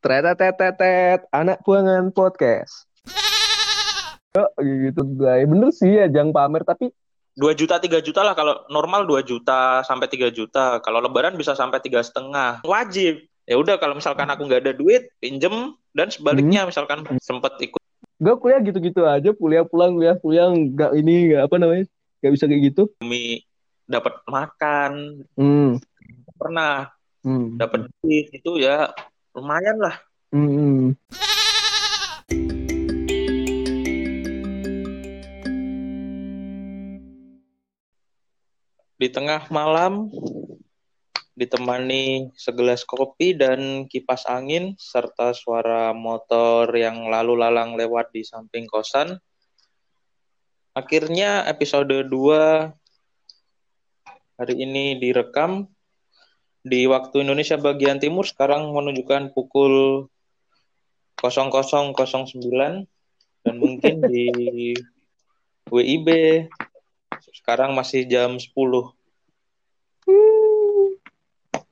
Ternyata tetetet anak buangan podcast. Oh, gitu guys. Bener sih ya jangan pamer tapi 2 juta 3 juta lah. Kalau normal 2 juta sampai 3 juta. Kalau lebaran bisa sampai tiga setengah. Wajib. Ya udah kalau misalkan aku nggak ada duit pinjem dan sebaliknya hmm. misalkan sempet ikut. Gak kuliah gitu-gitu aja. Kuliah pulang kuliah pulang. Nggak ini nggak apa namanya nggak bisa kayak gitu. Demi dapat makan. Hmm. pernah. Hmm. dapat duit itu ya lumayan lah hmm. di tengah malam ditemani segelas kopi dan kipas angin serta suara motor yang lalu lalang lewat di samping kosan. Akhirnya episode 2 hari ini direkam di waktu Indonesia bagian timur sekarang menunjukkan pukul 00.09 dan mungkin di WIB sekarang masih jam 10.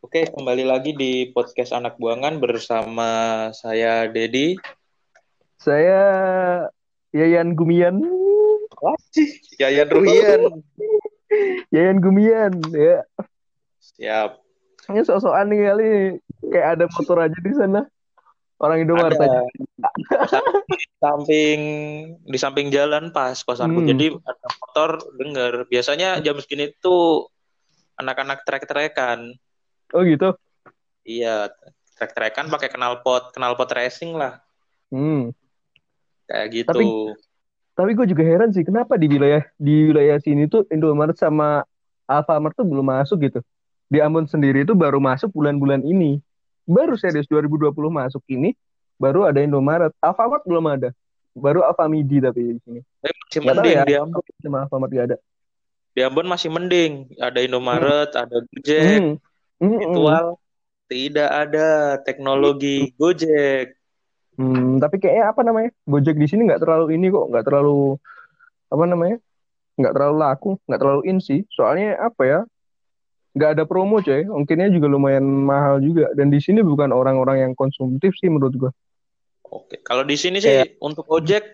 Oke, kembali lagi di podcast Anak Buangan bersama saya Dedi. Saya Yayan Gumian. Yayan Ruhian. Yayan Gumian, ya. Siap. Ini sok-sokan nih kali kayak ada motor aja di sana. Orang Indomaret aja. samping di samping jalan pas kosanku. Hmm. Jadi ada motor dengar. Biasanya jam segini tuh anak-anak trek-trekan. Oh gitu. Iya, trek-trekan pakai knalpot, knalpot racing lah. Hmm. Kayak gitu. Tapi, tapi gue juga heran sih, kenapa di wilayah di wilayah sini tuh Indomaret sama Alfamart tuh belum masuk gitu. Di Ambon sendiri itu baru masuk bulan-bulan ini. Baru serius 2020 masuk ini, baru ada Indomaret. Alfamart belum ada. Baru Alfamidi tapi di sini. Eh, masih mending ya, di Ambon. Sama Alfamart gak ada. Di Ambon masih mending. Ada Indomaret, hmm. ada Gojek. Hmm virtual tidak ada teknologi Gojek. Hmm, tapi kayaknya apa namanya Gojek di sini nggak terlalu ini kok, nggak terlalu apa namanya, nggak terlalu laku, nggak terlalu in sih. Soalnya apa ya, nggak ada promo coy. Mungkinnya juga lumayan mahal juga. Dan di sini bukan orang-orang yang konsumtif sih menurut gua. Oke, kalau di sini sih Kayak... untuk ojek,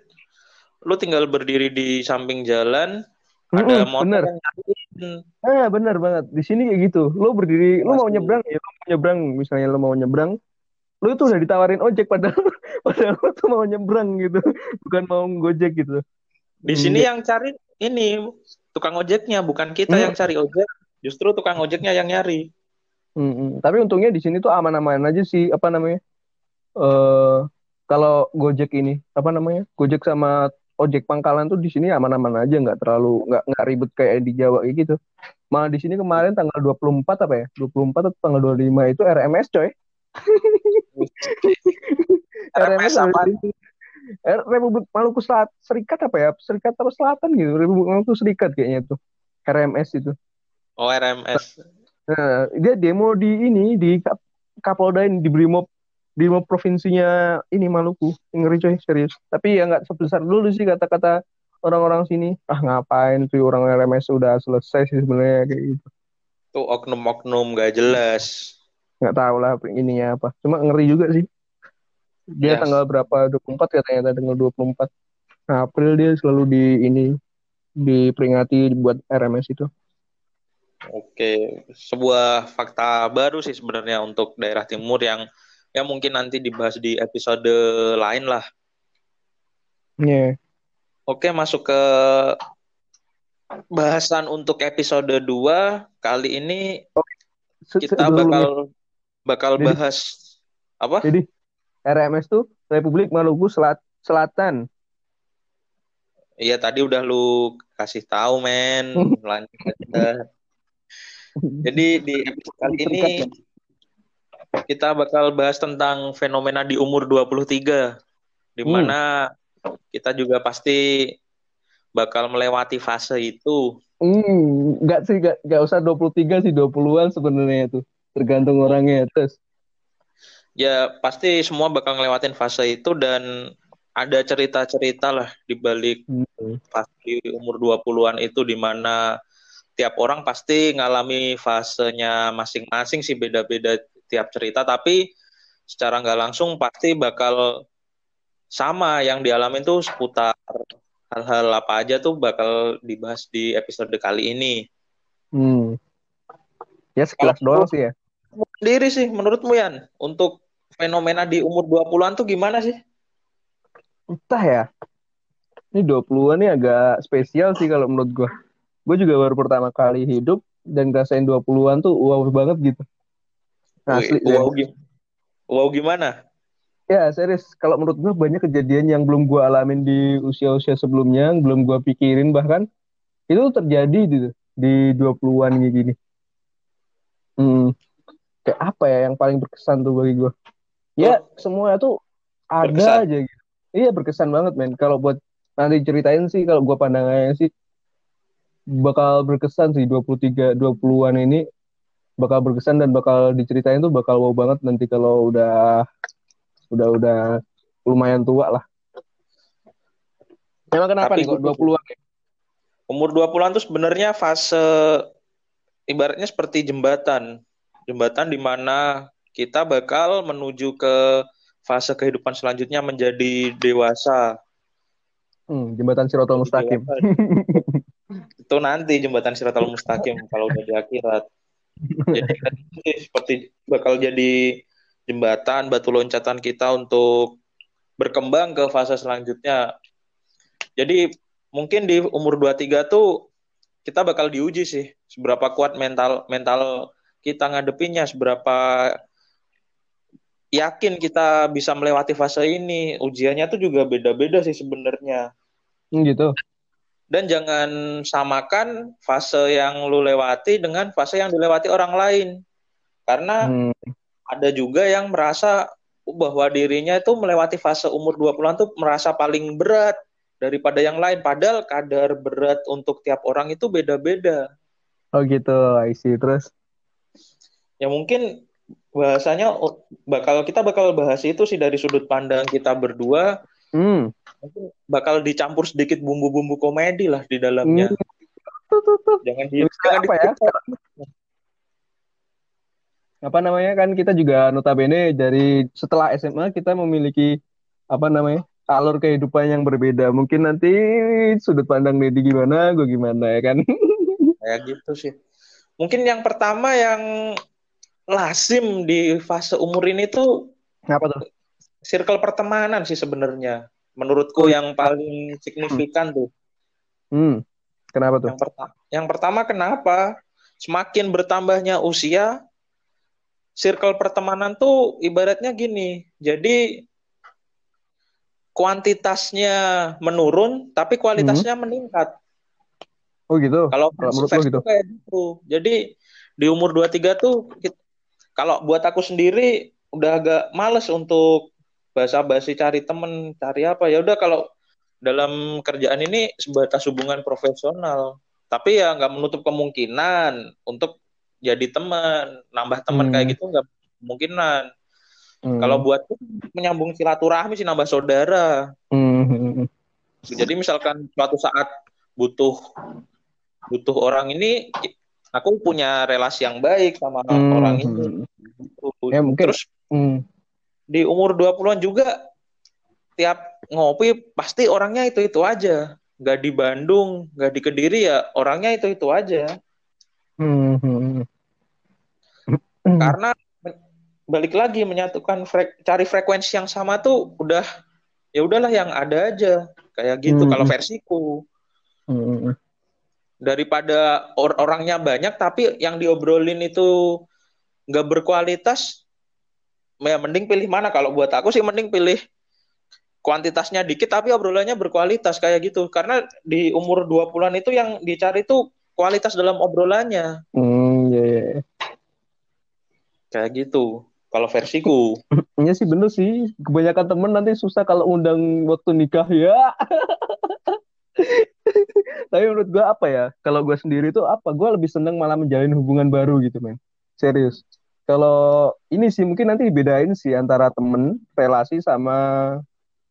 lu tinggal berdiri di samping jalan, ada mm -hmm, motor bener. yang Ah, bener banget. Di sini kayak gitu. Lo berdiri, lo mau nyebrang ya, lo mau nyebrang, misalnya lo mau nyebrang, lo itu udah ditawarin ojek padahal padahal lo tuh mau nyebrang gitu, bukan mau gojek gitu. Di hmm. sini yang cari ini tukang ojeknya, bukan kita hmm. yang cari ojek. Justru tukang ojeknya yang nyari. Hmm, hmm. Tapi untungnya di sini tuh aman-aman aja sih, apa namanya? Eh uh, kalau Gojek ini, apa namanya? Gojek sama ojek pangkalan tuh di sini aman-aman aja nggak terlalu nggak nggak ribet kayak di Jawa gitu. Malah di sini kemarin tanggal 24 apa ya? 24 atau tanggal 25 itu RMS coy. RMS apa? Republik Maluku Selat, Serikat apa ya? Serikat terus Selatan gitu. Republik Maluku Serikat kayaknya itu. RMS itu. Oh, RMS. Nah, dia demo di ini di Kapolda ini di Brimob di provinsinya ini Maluku. Ngeri coy serius. Tapi ya nggak sebesar dulu sih kata-kata orang-orang sini. Ah ngapain tuh orang RMS udah selesai sih sebenarnya kayak gitu. Tuh oknum-oknum gak jelas. Nggak tahu lah ininya apa. Cuma ngeri juga sih. Dia yes. tanggal berapa? 24 katanya tanggal 24 nah, April dia selalu di ini diperingati buat RMS itu Oke, sebuah fakta baru sih sebenarnya untuk daerah timur yang ya mungkin nanti dibahas di episode lain lah. Iya. Yeah. Oke, masuk ke bahasan untuk episode 2 kali ini kita bakal bakal jadi, bahas apa? Jadi RMS tuh Republik Maluku Selat Selatan. Iya tadi udah lu kasih tahu men. Lanjut aja. Jadi di episode kali ini kita bakal bahas tentang fenomena di umur 23 di hmm. mana hmm. kita juga pasti bakal melewati fase itu. Hmm, enggak sih, enggak, enggak usah 23 sih, 20-an sebenarnya itu. Tergantung orangnya terus. Ya, pasti semua bakal ngelewatin fase itu dan ada cerita-cerita lah di balik hmm. pasti umur 20-an itu di mana tiap orang pasti ngalami fasenya masing-masing sih beda-beda tiap cerita tapi secara nggak langsung pasti bakal sama yang dialamin tuh seputar hal-hal apa aja tuh bakal dibahas di episode kali ini. Hmm. Ya sekilas doang sih ya. Sendiri sih menurutmu Yan untuk fenomena di umur 20-an tuh gimana sih? Entah ya. Ini 20-an nih agak spesial sih kalau menurut gue. Gue juga baru pertama kali hidup dan ngerasain 20-an tuh wow banget gitu. Asli. Wow, wow gimana? Ya serius, kalau menurut gue banyak kejadian yang belum gue alamin di usia-usia sebelumnya, yang belum gue pikirin bahkan itu terjadi gitu di 20-an gini. Hmm, kayak apa ya yang paling berkesan tuh bagi gue? Ya oh. semua tuh ada berkesan. aja gitu. Iya berkesan banget men. Kalau buat nanti ceritain sih kalau gue pandangannya sih bakal berkesan sih 23 20-an ini bakal berkesan dan bakal diceritain tuh bakal wow banget nanti kalau udah udah udah lumayan tua lah. Emang kenapa Tapi nih kok 20-an ya? Umur 20-an tuh sebenarnya fase ibaratnya seperti jembatan. Jembatan di mana kita bakal menuju ke fase kehidupan selanjutnya menjadi dewasa. Hmm, jembatan Sirotol Mustaqim. Itu nanti jembatan Sirotol Mustaqim kalau udah di akhirat. Jadi seperti bakal jadi jembatan, batu loncatan kita untuk berkembang ke fase selanjutnya. Jadi mungkin di umur 23 tuh kita bakal diuji sih seberapa kuat mental mental kita ngadepinnya, seberapa yakin kita bisa melewati fase ini. Ujiannya tuh juga beda-beda sih sebenarnya. Hmm, gitu. Dan jangan samakan fase yang lu lewati dengan fase yang dilewati orang lain. Karena hmm ada juga yang merasa bahwa dirinya itu melewati fase umur 20-an tuh merasa paling berat daripada yang lain. Padahal kadar berat untuk tiap orang itu beda-beda. Oh gitu, I see. Terus? Ya mungkin bahasanya bakal kita bakal bahas itu sih dari sudut pandang kita berdua. Hmm. Mungkin bakal dicampur sedikit bumbu-bumbu komedi lah di dalamnya. Hmm. Jangan di, jangan apa ya? apa namanya kan kita juga notabene dari setelah SMA kita memiliki apa namanya alur kehidupan yang berbeda. Mungkin nanti sudut pandang Dedi gimana, gue gimana ya kan? Kayak gitu sih. Mungkin yang pertama yang lazim di fase umur ini tuh apa tuh? Circle pertemanan sih sebenarnya. Menurutku yang paling signifikan hmm. tuh. Hmm. Kenapa tuh? Yang, pertama, yang pertama kenapa? Semakin bertambahnya usia, circle pertemanan tuh ibaratnya gini. Jadi kuantitasnya menurun tapi kualitasnya hmm. meningkat. Oh gitu. Kalau menurut lo gitu. Kayak gitu. Jadi di umur 23 tuh kalau buat aku sendiri udah agak males untuk basa-basi cari temen, cari apa. Ya udah kalau dalam kerjaan ini sebatas hubungan profesional. Tapi ya nggak menutup kemungkinan untuk jadi teman, nambah teman hmm. kayak gitu nggak kemungkinan. Hmm. Kalau buat menyambung silaturahmi sih nambah saudara. Hmm. Jadi misalkan suatu saat butuh butuh orang ini aku punya relasi yang baik sama hmm. orang ini. Ya, mungkin. Terus hmm. Di umur 20-an juga tiap ngopi pasti orangnya itu-itu aja. Gak di Bandung, gak di Kediri ya orangnya itu-itu aja. Hmm. Karena balik lagi menyatukan frek, cari frekuensi yang sama tuh udah ya udahlah yang ada aja kayak gitu hmm. kalau versiku. Hmm. Daripada or orangnya banyak tapi yang diobrolin itu nggak berkualitas, ya mending pilih mana kalau buat aku sih mending pilih kuantitasnya dikit tapi obrolannya berkualitas kayak gitu. Karena di umur 20-an itu yang dicari tuh kualitas dalam obrolannya. Hmm, yeah, yeah. Kayak gitu. Kalau versiku. Iya sih bener sih. Kebanyakan temen nanti susah kalau undang waktu nikah ya. Tapi menurut gue apa ya? Kalau gue sendiri tuh apa? Gue lebih seneng malah menjalin hubungan baru gitu men. Serius. Kalau ini sih mungkin nanti bedain sih antara temen, relasi sama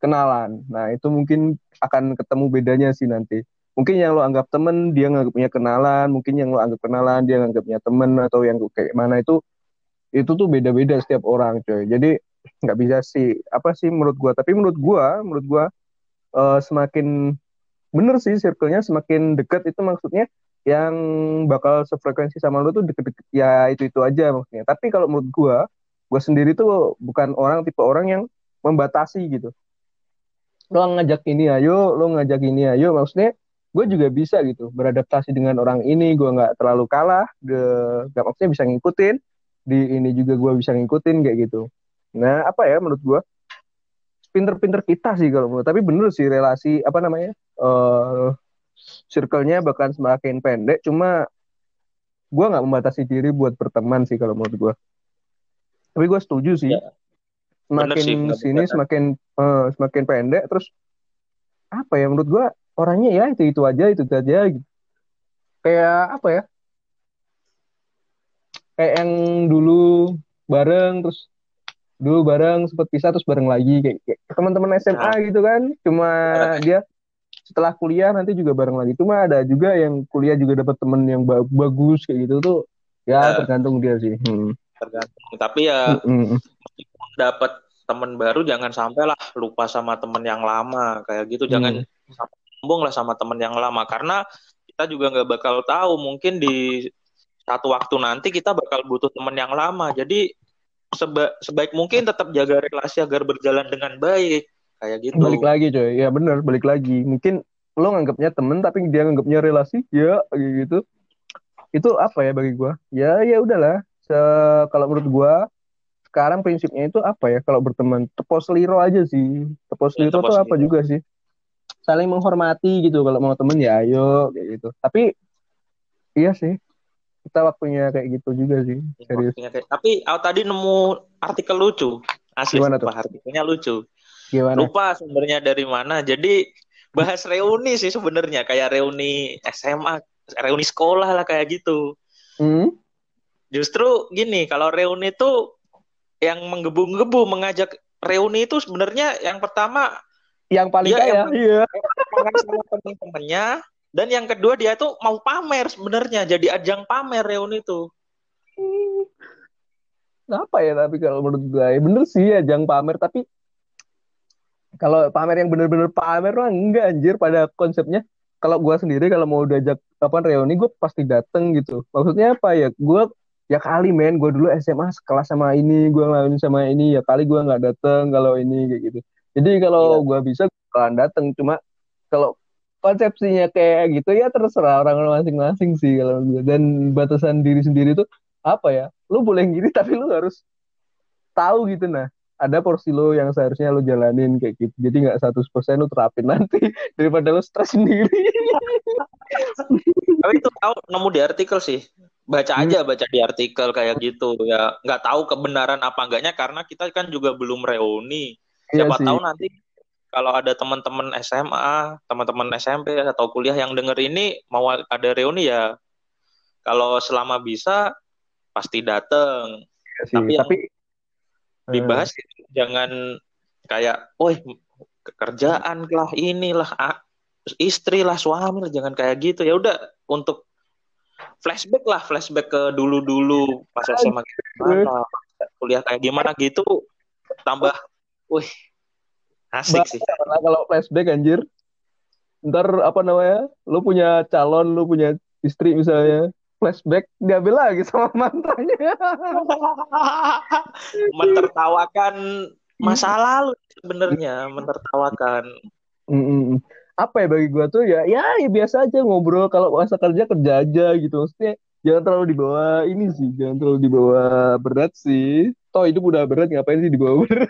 kenalan. Nah itu mungkin akan ketemu bedanya sih nanti. Mungkin yang lo anggap temen dia nggak punya kenalan. Mungkin yang lo anggap kenalan dia nggak punya temen atau yang kayak mana itu itu tuh beda-beda setiap orang coy. Jadi nggak bisa sih. Apa sih menurut gua? Tapi menurut gua menurut gua uh, semakin bener sih circle-nya semakin dekat. Itu maksudnya yang bakal sefrekuensi sama lu tuh deket-deket ya itu itu aja maksudnya. Tapi kalau menurut gua gua sendiri tuh bukan orang tipe orang yang membatasi gitu. Lo ngajak ini ayo lo ngajak ini ayo maksudnya gue juga bisa gitu beradaptasi dengan orang ini gue nggak terlalu kalah de gak maksudnya bisa ngikutin di ini juga gue bisa ngikutin kayak gitu. Nah apa ya menurut gue pinter-pinter kita sih kalau menurut tapi bener sih relasi apa namanya uh, circle-nya bahkan semakin pendek cuma gue nggak membatasi diri buat berteman sih kalau menurut gue tapi gue setuju sih ya. semakin sih, sini semakin uh, semakin pendek terus apa ya menurut gue orangnya ya itu itu aja itu, itu aja gitu. Kayak apa ya? Kayak yang dulu bareng terus dulu bareng sempat pisah terus bareng lagi kayak, kayak teman-teman SMA nah. gitu kan. Cuma dia setelah kuliah nanti juga bareng lagi. Cuma ada juga yang kuliah juga dapat temen yang bagus kayak gitu tuh ya uh, tergantung dia sih. Hmm. Tergantung. Tapi ya hmm. dapat temen baru jangan sampai lah lupa sama temen yang lama kayak gitu. Jangan hmm. sombong lah sama temen yang lama karena kita juga nggak bakal tahu mungkin di satu waktu nanti kita bakal butuh temen yang lama. Jadi seba sebaik mungkin tetap jaga relasi agar berjalan dengan baik kayak gitu. Balik lagi coy. Ya bener balik lagi. Mungkin lo nganggapnya temen tapi dia nganggapnya relasi ya gitu. Itu apa ya bagi gue ya ya udahlah. Kalau menurut gue sekarang prinsipnya itu apa ya? Kalau berteman tepos liro aja sih. Tepos ya, liro tuh apa juga sih. Saling menghormati gitu kalau mau temen ya ayo kayak gitu. Tapi iya sih. Kita waktunya kayak gitu juga sih serius. kayak, tapi aku tadi nemu artikel lucu. Asli Gimana tuh? artikelnya lucu Gimana? Lupa sumbernya dari mana. Jadi bahas reuni sih sebenarnya kayak reuni SMA, reuni sekolah lah kayak gitu. Hmm? Justru gini, kalau reuni itu yang menggebu-gebu mengajak reuni itu sebenarnya yang pertama yang paling kaya, iya. sama teman-temannya dan yang kedua dia tuh mau pamer sebenarnya jadi ajang pamer reuni itu. Hmm. Apa ya tapi kalau menurut gue ya bener sih ajang pamer tapi kalau pamer yang bener-bener pamer mah enggak anjir. Pada konsepnya kalau gue sendiri kalau mau diajak apa reuni gue pasti dateng gitu. Maksudnya apa ya? Gue ya kali men. Gue dulu SMA sekelas sama ini gue ngelakuin sama ini. Ya kali gue nggak dateng kalau ini kayak gitu. Jadi kalau iya. gue bisa gue dateng. Cuma kalau konsepsinya kayak gitu ya terserah orang masing-masing sih kalau gue dan batasan diri sendiri tuh apa ya? Lu boleh gini tapi lu harus tahu gitu nah ada porsi lo yang seharusnya lo jalanin kayak gitu. Jadi nggak 100% lo terapin nanti daripada lo stres sendiri. Tapi itu tahu nemu di artikel sih. Baca hmm. aja baca di artikel kayak gitu ya. Nggak tahu kebenaran apa enggaknya karena kita kan juga belum reuni. Iya Siapa iya tahu nanti kalau ada teman-teman SMA, teman-teman SMP atau kuliah yang denger ini mau ada reuni ya kalau selama bisa pasti dateng. Ya tapi, tapi dibahas hmm. jangan kayak, oh kerjaan lah inilah istri lah suami lah jangan kayak gitu. Ya udah untuk flashback lah flashback ke dulu dulu pas SMA gimana kuliah kayak gimana gitu tambah, wih asik bah, sih. Kalau flashback anjir, ntar apa namanya, lu punya calon, lu punya istri misalnya, flashback diambil lagi sama mantannya. Mentertawakan masa lalu sebenarnya, mentertawakan. Mm-mm. Apa ya bagi gua tuh ya, ya, ya biasa aja ngobrol kalau masa kerja kerja aja gitu. Maksudnya jangan terlalu dibawa ini sih, jangan terlalu dibawa berat sih. Toh itu udah berat ngapain sih dibawa berat?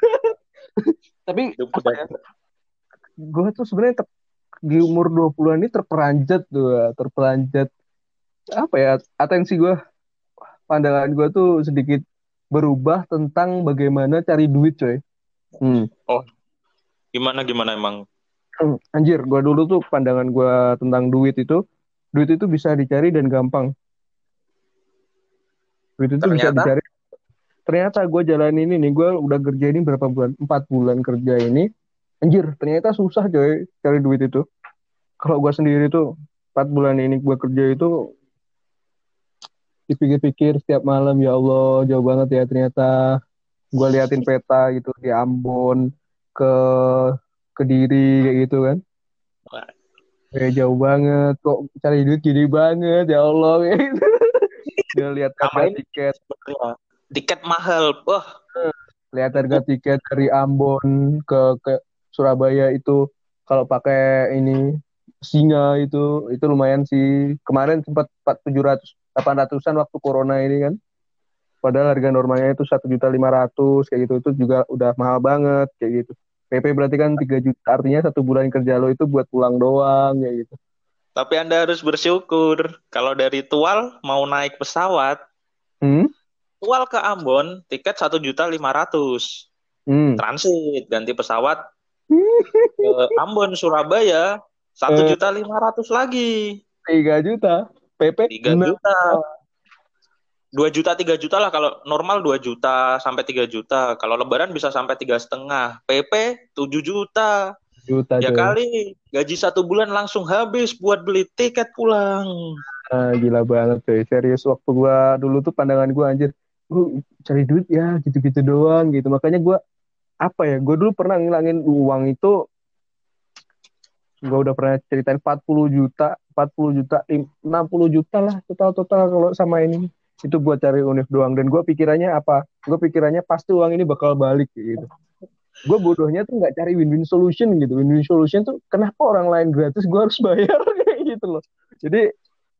Tapi apa ya? Gue tuh sebenarnya di umur 20-an ini terperanjat tuh, terperanjat apa ya atensi gue pandangan gue tuh sedikit berubah tentang bagaimana cari duit coy. Hmm. oh gimana gimana emang? Hmm, anjir gue dulu tuh pandangan gue tentang duit itu duit itu bisa dicari dan gampang. Duit itu ternyata? bisa dicari. Ternyata gue jalan ini nih gue udah kerja ini berapa bulan empat bulan kerja ini. Anjir ternyata susah coy cari duit itu. Kalau gue sendiri tuh empat bulan ini gue kerja itu dipikir-pikir setiap malam ya Allah jauh banget ya ternyata gue liatin peta gitu di Ambon ke Kediri kayak gitu kan. Kayak jauh banget kok cari duit gini banget ya Allah. Kayak gitu dia lihat harga tiket. tiket mahal wah. Lihat harga tiket dari Ambon ke ke Surabaya itu kalau pakai ini singa itu itu lumayan sih. Kemarin sempat 700 800-an waktu corona ini kan padahal harga normalnya itu satu juta lima ratus kayak gitu itu juga udah mahal banget kayak gitu PP berarti kan 3 juta artinya satu bulan kerja lo itu buat pulang doang ya gitu. Tapi Anda harus bersyukur kalau dari Tual mau naik pesawat, hmm? Tual ke Ambon tiket satu juta lima ratus, hmm. transit ganti pesawat ke Ambon Surabaya satu eh. juta lima ratus lagi. Tiga juta, PP tiga juta. 2 juta 3 juta lah. Kalau normal 2 juta sampai 3 juta. Kalau lebaran bisa sampai tiga setengah. PP 7 juta. Juta ya kali gaji satu bulan langsung habis buat beli tiket pulang. Ah, gila banget coy serius waktu gua dulu tuh pandangan gua anjir gua cari duit ya gitu-gitu doang gitu. Makanya gua apa ya gua dulu pernah ngilangin uang itu gua udah pernah ceritain 40 juta 40 juta 60 juta lah total total kalau sama ini. Itu buat cari univ doang. Dan gue pikirannya apa? Gue pikirannya pasti uang ini bakal balik gitu. Gue bodohnya tuh nggak cari win-win solution gitu. Win-win solution tuh kenapa orang lain gratis gue harus bayar gitu loh. Jadi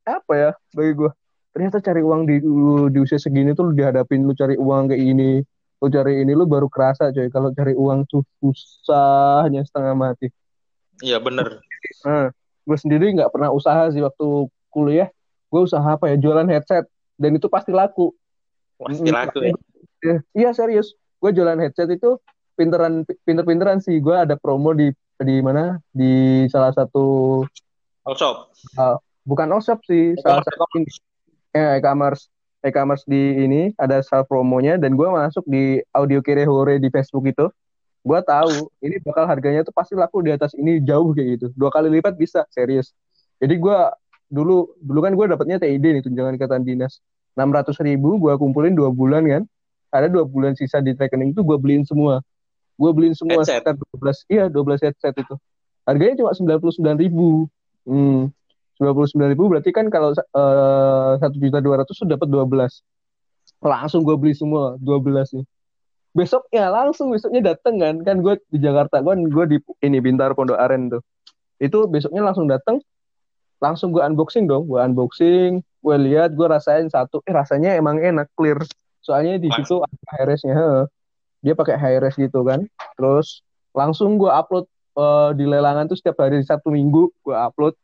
apa ya bagi gue ternyata cari uang di di usia segini tuh lu dihadapin lu cari uang kayak ini lu cari ini lu baru kerasa coy. Kalau cari uang tuh susahnya setengah mati iya bener. Nah, gue sendiri nggak pernah usaha sih waktu kuliah. Gue usaha apa ya? Jualan headset. Dan itu pasti laku. Pasti laku ya? Iya serius. Gue jualan headset itu pinteran pinter-pinteran sih. Gue ada promo di di mana? Di salah satu all shop? uh, bukan all shop sih. E salah satu eh e-commerce. E-commerce di ini ada salah promonya. Dan gue masuk di audio kere hore di Facebook itu gue tahu ini bakal harganya tuh pasti laku di atas ini jauh kayak gitu. Dua kali lipat bisa serius. Jadi gue dulu dulu kan gue dapetnya TID nih tunjangan ikatan dinas. Enam ratus ribu gue kumpulin dua bulan kan. Ada dua bulan sisa di rekening itu gue beliin semua. Gue beliin semua headset. sekitar dua belas iya dua belas headset itu. Harganya cuma sembilan puluh sembilan ribu. Hmm sembilan puluh sembilan ribu berarti kan kalau eh, satu juta dua ratus sudah dapat dua belas. Langsung gue beli semua dua belas nih besoknya langsung besoknya dateng kan. Kan gue di Jakarta kan gue di ini Bintar Pondok Aren tuh. Itu besoknya langsung dateng. Langsung gue unboxing dong gue unboxing. Gue lihat gue rasain satu. Eh rasanya emang enak clear. Soalnya di situ ada HRS-nya dia pakai HRS gitu kan. Terus langsung gue upload uh, di lelangan tuh setiap hari satu minggu gue upload.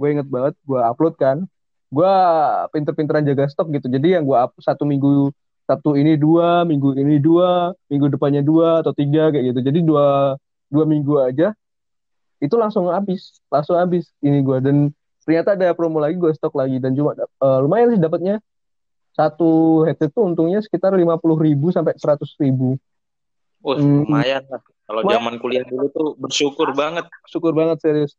Gue inget banget gue upload kan. Gue pinter-pinteran jaga stok gitu. Jadi yang gue up satu minggu satu ini dua minggu ini dua minggu depannya dua atau tiga kayak gitu jadi dua dua minggu aja itu langsung habis langsung habis ini gue dan ternyata ada promo lagi gue stok lagi dan cuma uh, lumayan sih dapatnya satu headset tuh untungnya sekitar lima puluh ribu sampai seratus ribu. Wah, hmm. lumayan lah. Kalau zaman kuliah dulu tuh bersyukur banget. Bersyukur banget serius.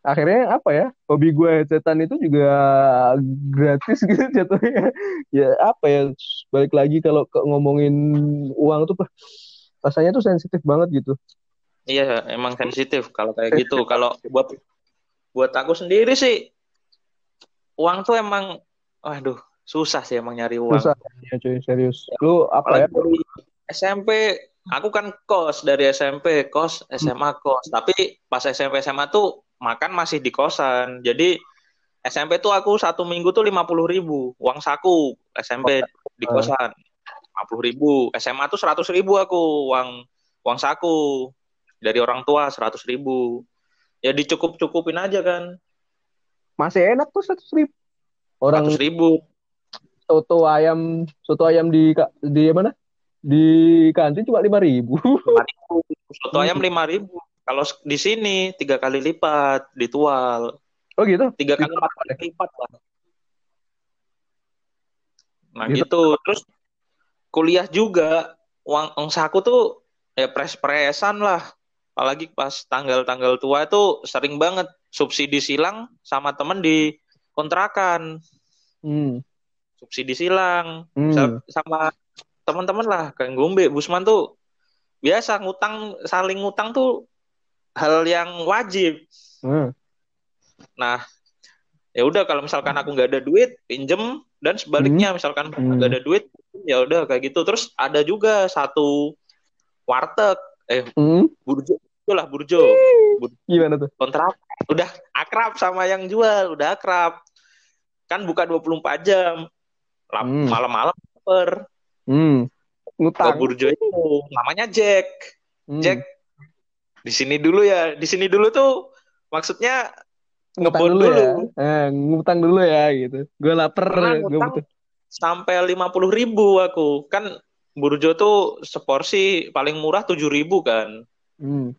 Akhirnya apa ya? Hobi gue headsetan itu juga gratis gitu jatuhnya. ya apa ya? Balik lagi kalau ngomongin uang tuh rasanya tuh sensitif banget gitu. Iya, emang sensitif kalau kayak gitu. Kalau buat buat aku sendiri sih uang tuh emang waduh susah sih emang nyari uang. Susah ya cuy, serius. Lu apa ya? SMP aku kan kos dari SMP kos SMA kos tapi pas SMP SMA tuh makan masih di kosan. Jadi SMP tuh aku satu minggu tuh lima puluh ribu. Uang saku SMP di kosan lima puluh ribu. SMA tuh seratus ribu aku uang uang saku. Dari orang tua seratus ribu. Ya dicukup cukupin aja kan. Masih enak tuh seratus ribu. Orang seratus ribu. soto ayam soto ayam di di mana? Di kantin cuma lima ribu. Soto ayam lima ribu kalau di sini tiga kali lipat ditual. Oh gitu? Tiga kali empat kali lipat lah. Nah gitu. gitu. Terus kuliah juga. Uang uang saku tuh ya pres-presan lah. Apalagi pas tanggal-tanggal tua itu sering banget. Subsidi silang sama temen di kontrakan hmm. subsidi silang. Hmm. sama teman-teman lah. Kayak Gombe Busman tuh biasa ngutang saling ngutang tuh hal yang wajib Hmm. nah ya udah kalau misalkan aku nggak ada duit pinjem dan sebaliknya misalkan Hmm. nggak ada duit ya udah kayak gitu terus ada juga satu warteg eh Hmm. burjo itulah burjo Gimana tuh? kontrak udah akrab sama yang jual udah akrab kan buka 24 jam Hmm. malam-malam lapar Hmm. Ngutang. burjo itu namanya Jack Hmm. Jack di sini dulu ya di sini dulu tuh maksudnya ngebon dulu, ya. dulu. Eh, ngutang dulu ya gitu. Gue lapar, gue butuh. sampai lima puluh ribu aku kan burjo tuh seporsi paling murah tujuh ribu kan Hmm.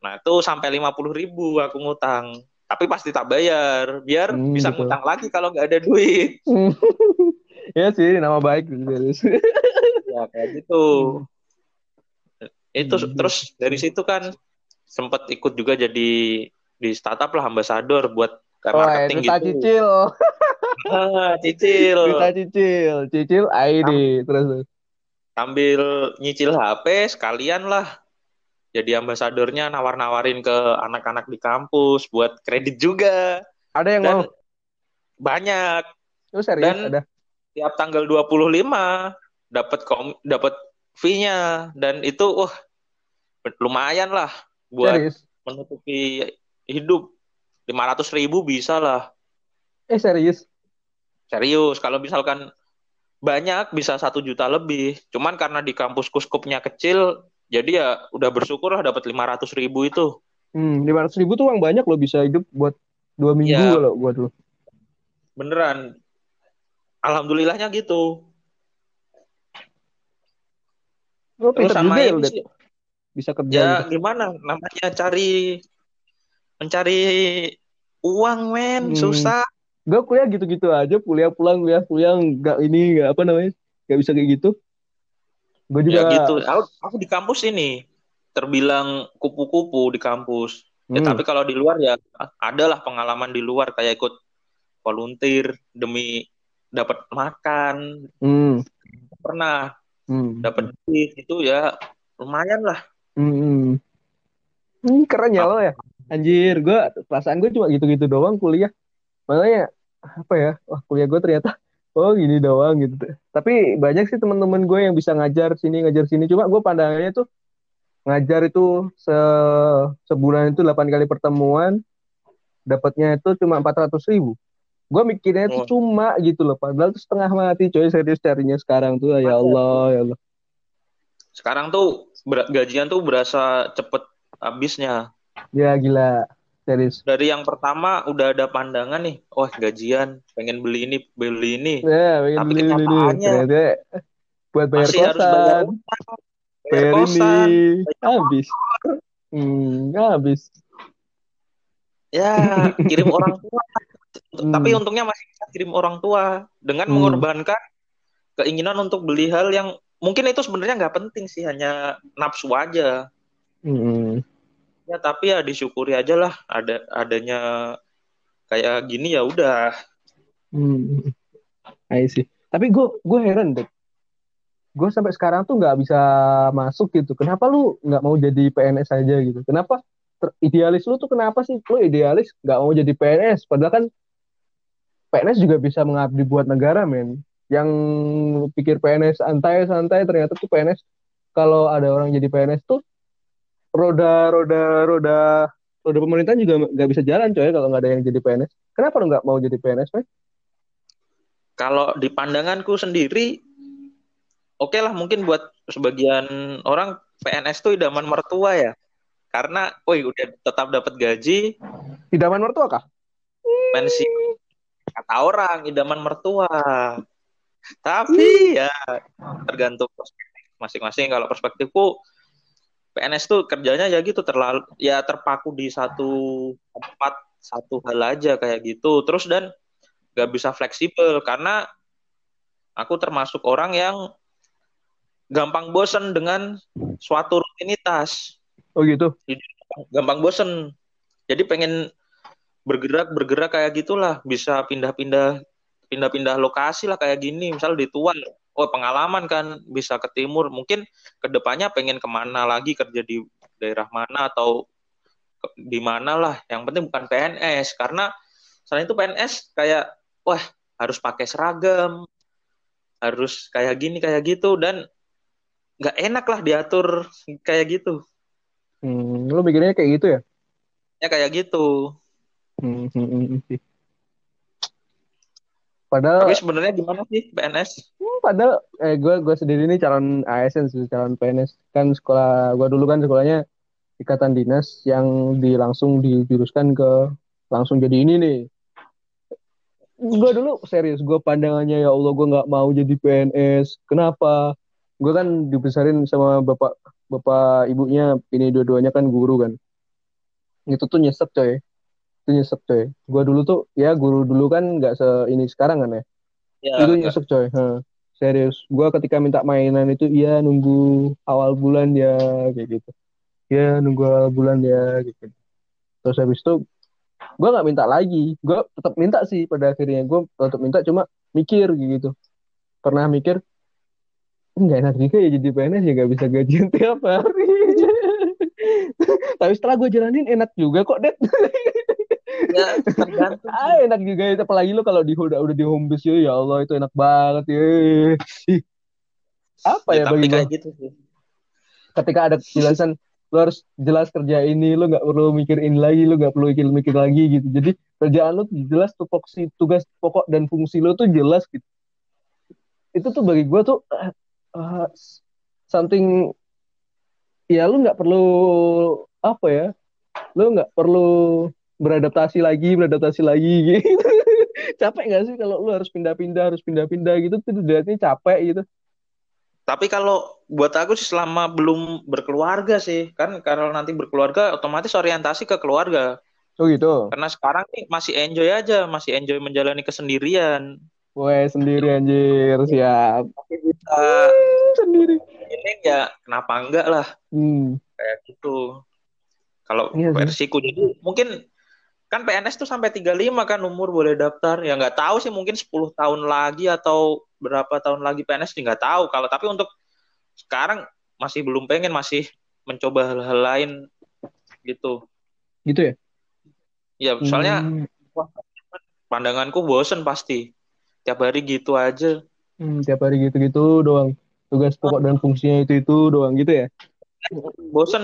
nah itu sampai lima puluh ribu aku ngutang tapi pasti tak bayar biar Hmm, bisa betul. ngutang lagi kalau nggak ada duit ya sih, nama baik. ya kayak gitu itu Hmm. terus dari situ kan sempet ikut juga jadi di startup lah ambasador buat kayak Wah, marketing duta gitu cicil. ah, cicil Duta cicil. Cicil ID. Terus. sambil nyicil HP sekalian lah jadi ambasadornya nawar-nawarin ke anak-anak di kampus buat kredit juga Ada yang dan mau? banyak Lu serius dan- ada? tiap tanggal 25 dapat dapat fee-nya dan itu wah lumayan lah buat Serius? menutupi hidup 500 ribu bisa lah Eh serius? serius kalau misalkan banyak bisa satu juta lebih cuman karena di kampus kuskupnya kecil jadi ya udah bersyukur lah dapat 500 ribu itu Hmm, 500 ribu tuh uang banyak lo bisa hidup buat dua minggu Iya. kalau buat lo. beneran alhamdulillahnya gitu Lo terus sama juga ya, Bisa kerja ya gitu. gimana? Namanya cari mencari uang men. Hmm. susah. Gue kuliah gitu-gitu aja, kuliah pulang, kuliah pulang, nggak ini, nggak apa namanya, nggak bisa kayak gitu. Gue juga, ya gitu. Aku, aku di kampus ini terbilang kupu-kupu di kampus. Ya Hmm. tapi kalau di luar ya adalah pengalaman di luar. Kayak ikut volunteer demi dapat makan. Hmm, pernah hmm, dapat duit itu ya lumayan lah hmm, hmm. Keren ya lo ya, anjir. Gue perasaan gue cuma gitu-gitu doang kuliah. Makanya apa ya, wah kuliah gue ternyata oh gini doang gitu. Tapi banyak sih teman-teman gue yang bisa ngajar sini, ngajar sini. Cuma gue pandangannya tuh ngajar itu se sebulan itu 8 kali pertemuan, dapatnya itu cuma 400 ribu. Gue mikirnya itu Oh. cuma gitu loh, padahal itu setengah mati coy serius carinya sekarang tuh ya Allah ya Allah. sekarang tuh ber- gajian tuh berasa cepet habisnya Ya gila, serius. dari yang pertama udah ada pandangan nih wah gajian pengen beli ini beli ini Ya, pengen Tapi beli beli beli. kenyataannya Ternyata buat bayar masih harus bayar kosan, bayar bayar kosan ini, habis. Hmm, habis. ya kirim orang tua Hmm. tapi untungnya masih bisa kirim orang tua dengan Hmm. mengorbankan keinginan untuk beli hal yang mungkin itu sebenarnya nggak penting sih hanya nafsu aja Hmm. ya tapi ya disyukuri aja lah ada adanya kayak gini ya udah Hmm. I see. Tapi gue gue heran deh. Gue sampai sekarang tuh nggak bisa masuk gitu. Kenapa lu nggak mau jadi PNS aja gitu? Kenapa idealis lu tuh kenapa sih? Lu idealis nggak mau jadi PNS. Padahal kan PNS juga bisa mengabdi buat negara, men. Yang lu pikir PNS santai-santai ternyata tuh PNS kalau ada orang jadi PNS tuh roda roda roda roda pemerintahan juga nggak bisa jalan coy kalau nggak ada yang jadi PNS. Kenapa lu nggak mau jadi PNS, men? kalau di pandanganku sendiri oke lah mungkin buat sebagian orang PNS tuh idaman mertua ya karena woi udah tetap dapat gaji. Idaman mertua kah? pensi kata orang idaman mertua. Tapi ya tergantung perspektif masing-masing. Kalau perspektifku PNS tuh kerjanya ya gitu terlalu ya terpaku di satu tempat satu hal aja kayak gitu. Terus dan gak bisa fleksibel karena aku termasuk orang yang gampang bosen dengan suatu rutinitas Oh gitu. gampang bosen. Jadi pengen bergerak bergerak kayak gitulah. Bisa pindah-pindah pindah-pindah lokasi lah kayak gini. Misal di Tuan oh pengalaman kan bisa ke timur. Mungkin ke depannya pengen ke mana lagi? Kerja di daerah mana atau di mana lah? Yang penting bukan PNS karena selain itu PNS kayak wah harus pakai seragam. Harus kayak gini kayak gitu. Dan nggak enak lah diatur kayak gitu hmm, lo mikirnya kayak gitu ya ya kayak gitu hmm, hmm, hmm, Padahal Tapi sebenarnya gimana sih PNS? Hmm, padahal eh gue gue sendiri ini calon ASN sih, calon PNS. Kan sekolah gue dulu kan sekolahnya ikatan dinas yang di langsung dijuruskan ke langsung jadi ini nih. Gue dulu serius, gue pandangannya ya Allah gue nggak mau jadi PNS. Kenapa? Gue kan dibesarin sama bapak bapak ibunya ini dua-duanya kan guru kan. Itu tuh nyesek coy. Itu nyesek coy. Gue dulu tuh ya guru dulu kan nggak se ini sekarang kan ya, ya itu nyesek coy. Ha. serius. Gue ketika minta mainan itu iya nunggu awal bulan ya kayak gitu. Ya nunggu awal bulan ya gitu. Terus habis itu gue nggak minta lagi. Gue tetap minta sih pada akhirnya. Gue tetap minta cuma mikir gitu. Pernah mikir nggak enak juga ya jadi PNS ya nggak bisa gajian tiap hari. Tapi setelah gue jalanin enak juga kok det ya tergantung ah, enak juga itu apalagi lo kalau di udah udah di home base ya Allah itu enak banget ya. Apa ya, ya bagi kayak gitu sih. Ketika ada penjelasan lo harus jelas kerja ini lo nggak perlu mikirin lagi lo nggak perlu mikir mikir lagi gitu. Jadi kerjaan lo jelas tupoksi tugas pokok dan fungsi lo tuh jelas gitu. Itu tuh bagi gue tuh uh, something ya lu nggak perlu apa ya lu nggak perlu beradaptasi lagi beradaptasi lagi gitu. Capek nggak sih kalau lu harus pindah-pindah harus pindah-pindah gitu tuh dilihatnya capek gitu. Tapi kalau buat aku sih selama belum berkeluarga sih kan kalau nanti berkeluarga otomatis orientasi ke keluarga. Oh gitu. Karena sekarang nih masih enjoy aja masih enjoy menjalani kesendirian Wah sendiri anjir. Siap. Tapi bisa. Hmm, sendiri. Ini ya kenapa enggak lah? Hmm. kayak gitu. Kalau iya, versiku jadi mungkin kan PNS tuh sampai 35 kan umur boleh daftar. Ya nggak tahu sih mungkin 10 tahun lagi atau berapa tahun lagi PNS nggak tahu. Kalau tapi untuk sekarang masih belum pengen masih mencoba hal-hal lain gitu. Gitu ya? Ya soalnya hmm. pandanganku bosen pasti tiap hari gitu aja. Hmm, tiap hari gitu-gitu doang. Tugas pokok dan fungsinya itu itu doang gitu ya? Bosen.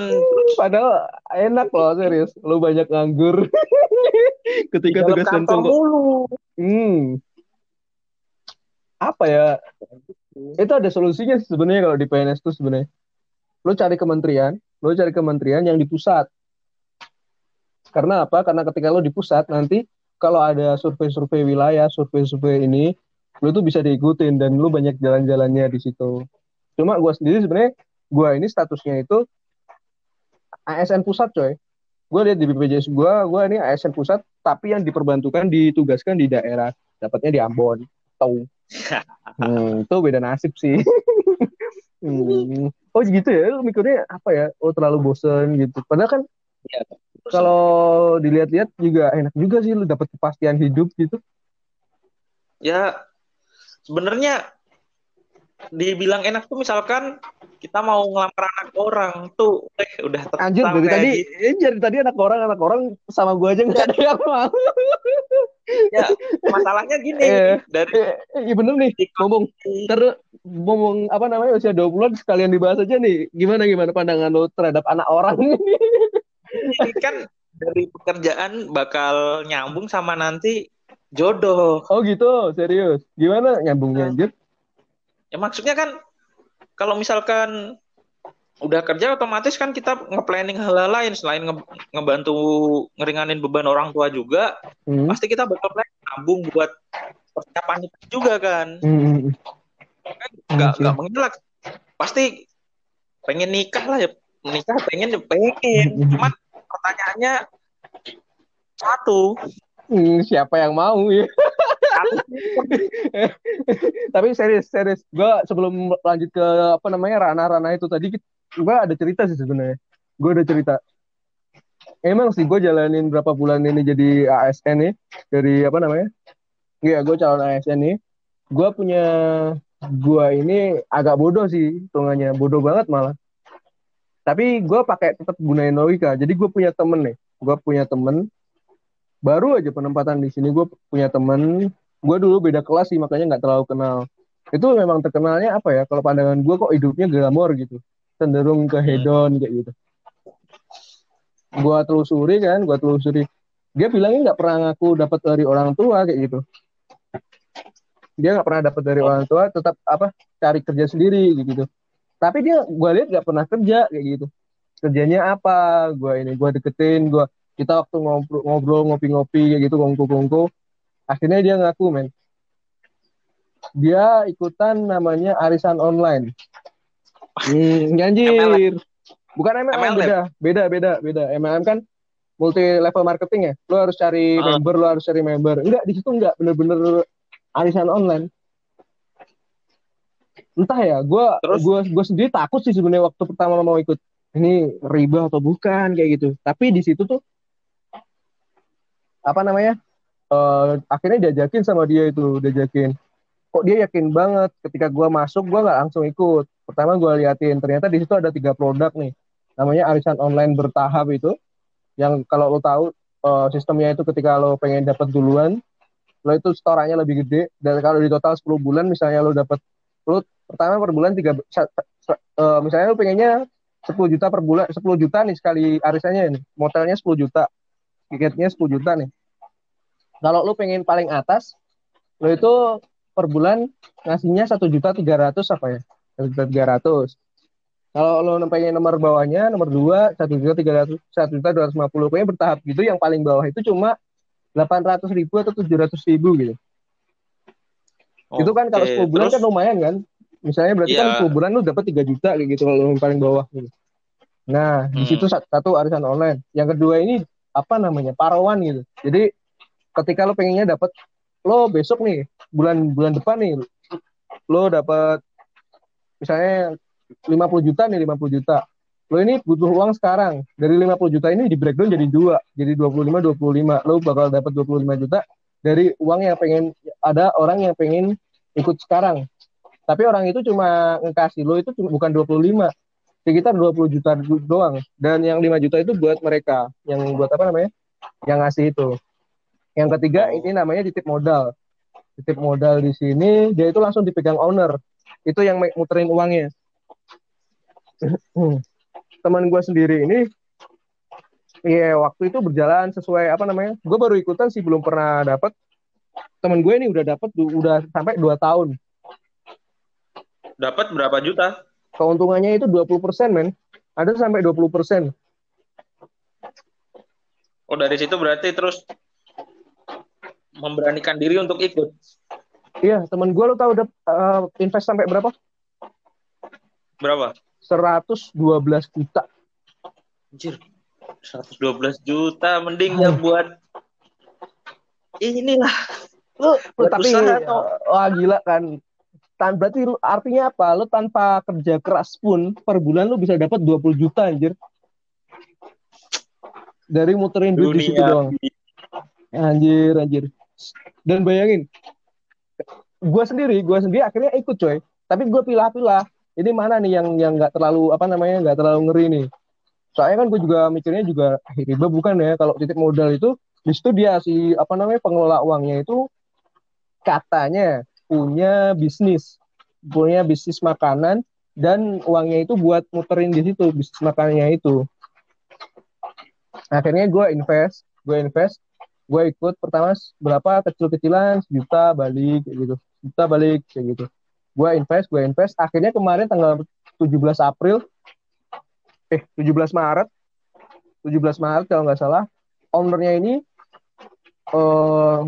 Padahal enak loh serius. Lu banyak nganggur. Ketika tugas dan pokok hmm. Apa ya? Itu ada solusinya sebenarnya kalau di PNS tuh sebenarnya. Lu cari kementerian lu cari kementerian yang di pusat. Karena apa? Karena ketika lu di pusat nanti kalau ada survei-survei wilayah survei-survei ini lu tuh bisa diikutin dan lu banyak jalan-jalannya di situ. Cuma gue sendiri sebenarnya gue ini statusnya itu ASN pusat coy. Gue lihat di BPJS gue gue ini ASN pusat tapi yang diperbantukan ditugaskan di daerah. Dapatnya di Ambon tahu hmm, itu beda nasib sih. Hmm. oh gitu ya? Lu mikirnya apa ya? Oh terlalu bosen gitu. Padahal kan ya, kalau dilihat-lihat juga enak juga sih lu dapat kepastian hidup gitu. Ya sebenarnya dibilang enak tuh misalkan kita mau ngelamar anak orang tuh eh, udah anjir dari tadi gitu. jadi tadi anak orang anak orang sama gue aja nggak ada yang mau. Ya masalahnya gini eh, dari eh, iya bener nih ngomong terus ngomong apa namanya usia dua bulan sekalian dibahas aja nih gimana gimana pandangan lo terhadap anak orang? ini kan dari pekerjaan bakal nyambung sama nanti jodoh. Oh gitu? Serius? Gimana? Nyambungnya anjir Ya maksudnya kan kalau misalkan udah kerja otomatis kan kita nge-planning hal-hal lain. Selain nge ngebantu ngeringanin beban orang tua juga hmm. pasti kita bakal planning nabung buat persiapan itu juga kan. Hmm. kan nggak nggak mengelak. Pasti pengen nikah lah ya. Nikah pengen pengen. Hmm. cuman pertanyaannya satu hmm, siapa yang mau ya Tapi serius, serius. Gue sebelum lanjut ke apa namanya ranah-ranah itu tadi, gue ada cerita sih sebenarnya. Gue ada cerita. Emang sih gue jalanin berapa bulan ini jadi ASN nih dari apa namanya? Iya, gue calon ASN nih. Gue punya gua ini agak bodoh sih hitungannya bodoh banget malah tapi gue pakai tetap gunain logika jadi gue punya temen nih. Gue punya temen. Baru aja penempatan di sini gue punya temen. Gue dulu beda kelas sih makanya nggak terlalu kenal. Itu memang terkenalnya apa ya? Kalau pandangan gue kok hidupnya glamor gitu. Cenderung ke hedon kayak gitu. Gue telusuri kan gue telusuri. Dia bilangnya nggak pernah ngaku dapat dari orang tua kayak gitu. Dia nggak pernah dapat dari orang tua tetap apa cari kerja sendiri gitu tapi dia gue lihat nggak pernah kerja kayak gitu. Kerjanya apa? Gue ini gue deketin gue kita waktu ngobrol ngobrol ngopi-ngopi kayak gitu kongko-kongko. Akhirnya dia ngaku men. Dia ikutan namanya arisan online. Hmm, anjir. Bukan MLM, MLM beda beda beda beda. MLM kan multi level marketing ya. Lo harus cari uh. member lo harus cari member. Enggak di situ enggak. Bener-bener arisan online entah ya gue gue gue sendiri takut sih sebenarnya waktu pertama mau ikut. Ini riba atau bukan kayak gitu. Tapi di situ tuh apa namanya uh, akhirnya diajakin sama dia itu diajakin. Kok dia yakin banget ketika gue masuk gue nggak langsung ikut. Pertama gue liatin ternyata di situ ada tiga produk nih. Namanya arisan online bertahap itu yang kalau lo tahu uh, sistemnya itu ketika lo pengen dapat duluan lo itu storannya lebih gede. Dan kalau di total 10 bulan misalnya lo dapat lo pertama per bulan tiga uh, misalnya lu pengennya 10 juta per bulan 10 juta nih sekali arisannya ini motelnya 10 juta tiketnya 10 juta nih. Kalau lu pengen paling atas lo itu per bulan ngasihnya satu juta tiga ratus apa ya? Satu juta tiga ratus. Kalau lo pengen nomor bawahnya nomor dua satu juta tiga ratus satu juta dua ratus lima puluh. Pokoknya bertahap gitu yang paling bawah itu cuma delapan ratus ribu atau tujuh ratus ribu gitu Oke, itu kan kalau 10 bulan terus, kan lumayan kan Misalnya berarti yeah. kan 10 bulan lu dapat 3 juta kayak gitu kalau yang paling bawah gitu. Nah, hmm. di situ satu arisan online. Yang kedua ini apa namanya? Parawan gitu. Jadi ketika lo pengennya dapat lo besok nih bulan bulan depan nih lo dapat misalnya 50 juta nih 50 juta. Lo ini butuh uang sekarang. Dari 50 juta ini di breakdown jadi dua, jadi 25 25. Lo bakal dapat 25 juta dari uang yang pengen ada orang yang pengen ikut sekarang. Tapi orang itu cuma ngekasih lo itu cuma, bukan 25 sekitar 20 juta doang. Dan yang 5 juta itu buat mereka yang buat apa namanya? Yang ngasih itu. Yang ketiga ini namanya titip modal. Titip modal di sini dia itu langsung dipegang owner. Itu yang muterin uangnya. Teman gue sendiri ini iya waktu itu berjalan sesuai apa namanya gue baru ikutan sih belum pernah dapat teman gue ini udah dapat udah sampai dua tahun Dapat berapa juta? Keuntungannya itu 20%, men. Ada sampai 20%. Oh, dari situ berarti terus memberanikan diri untuk ikut. Iya, temen gue lo tau udah uh, invest sampai berapa? Berapa? 112 juta. Anjir. 112 juta mending ya buat inilah lu, lu tapi atau... wah gila kan tan berarti artinya apa? Lo tanpa kerja keras pun per bulan lo bisa dapat 20 juta anjir. Dari muterin duit di situ doang. Anjir, anjir. Dan bayangin, gue sendiri, gue sendiri akhirnya ikut coy. Tapi gue pilah-pilah. Ini mana nih yang yang nggak terlalu apa namanya nggak terlalu ngeri nih. Soalnya kan gue juga mikirnya juga riba bukan ya kalau titip modal itu di situ dia si apa namanya pengelola uangnya itu katanya punya bisnis, punya bisnis makanan dan uangnya itu buat muterin di situ bisnis makanannya itu. Akhirnya gue invest, gue invest, gue ikut pertama berapa kecil-kecilan sejuta balik kayak gitu, juta balik kayak gitu. Gue invest, gue invest. Akhirnya kemarin tanggal 17 April, eh 17 Maret, 17 Maret kalau nggak salah, ownernya ini uh,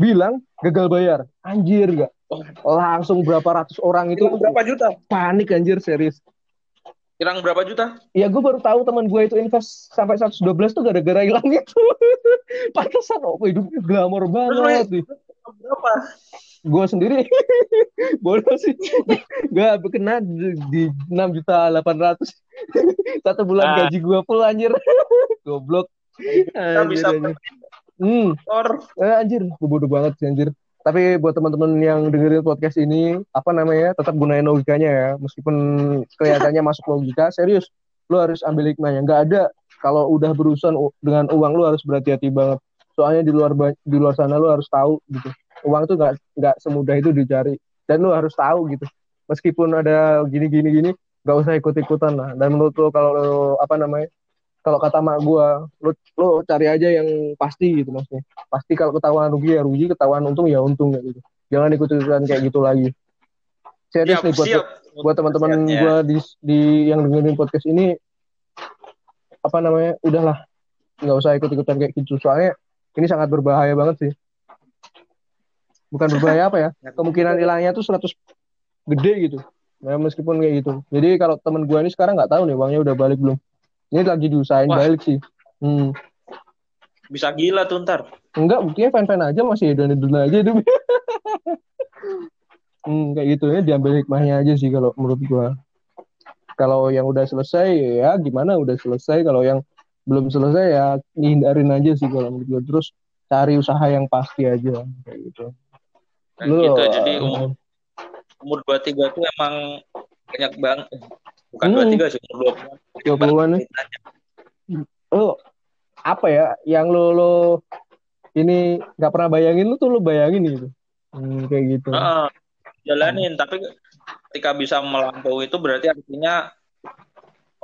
bilang gagal bayar. Anjir gak? Langsung berapa ratus orang itu. Hilang berapa juta? Panik anjir serius. Hilang berapa juta? Ya gue baru tahu teman gue itu invest sampai 112 tuh gara-gara hilang itu. Pantesan oh hidupnya glamor banget nih. Berapa? Gue sendiri bodoh sih. gue kena di, enam juta delapan ratus satu bulan nah. gaji gue full anjir. Goblok. Kita bisa Hmm. Or. Eh, anjir, gue bodoh banget sih anjir. tapi buat teman-teman yang dengerin podcast ini apa namanya tetap gunain logikanya ya meskipun kelihatannya masuk logika serius lu harus ambil hikmahnya nggak ada kalau udah berurusan dengan uang lu harus berhati-hati banget soalnya di luar di luar sana lu harus tahu gitu uang tuh nggak nggak semudah itu dicari. Dan lu harus tahu gitu. Meskipun ada gini gini gini nggak usah ikut ikutan lah. Dan menurut lu kalau lu, apa namanya kalau kata mak gue lu lu cari aja yang pasti gitu maksudnya. Pasti kalau ketahuan rugi ya rugi. Ketahuan untung ya untung gitu. Jangan ikut ikutan kayak gitu lagi. Serius siap, nih buat siap. buat teman-teman gue di di yang dengerin podcast ini apa namanya udahlah. Nggak usah ikut ikutan kayak gitu. Soalnya ini sangat berbahaya banget sih bukan berbahaya apa ya kemungkinan hilangnya tuh 100 gede gitu nah, meskipun kayak gitu jadi kalau teman gue ini sekarang nggak tahu nih uangnya udah balik belum ini lagi diusahain Wah. balik sih. Hmm. Bisa gila tuh ntar. Enggak, buktinya fan-fan aja masih dan dulu aja itu. hmm, kayak gitu ya diambil hikmahnya aja sih kalau menurut gua. Kalau yang udah selesai ya gimana udah selesai. Kalau yang belum selesai ya hindarin aja sih kalau menurut gua. Terus cari usaha yang pasti aja kayak gitu. Nah, Lu, gitu jadi umur umur dua tiga tuh emang banyak banget. Bukan dua hmm. tiga sih dua dua puluhan lo apa ya yang lo lo ini nggak pernah bayangin lu tuh lo bayangin gitu. Hmm, kayak gitu. Uh, jalanin hmm. tapi ketika bisa melampaui itu berarti artinya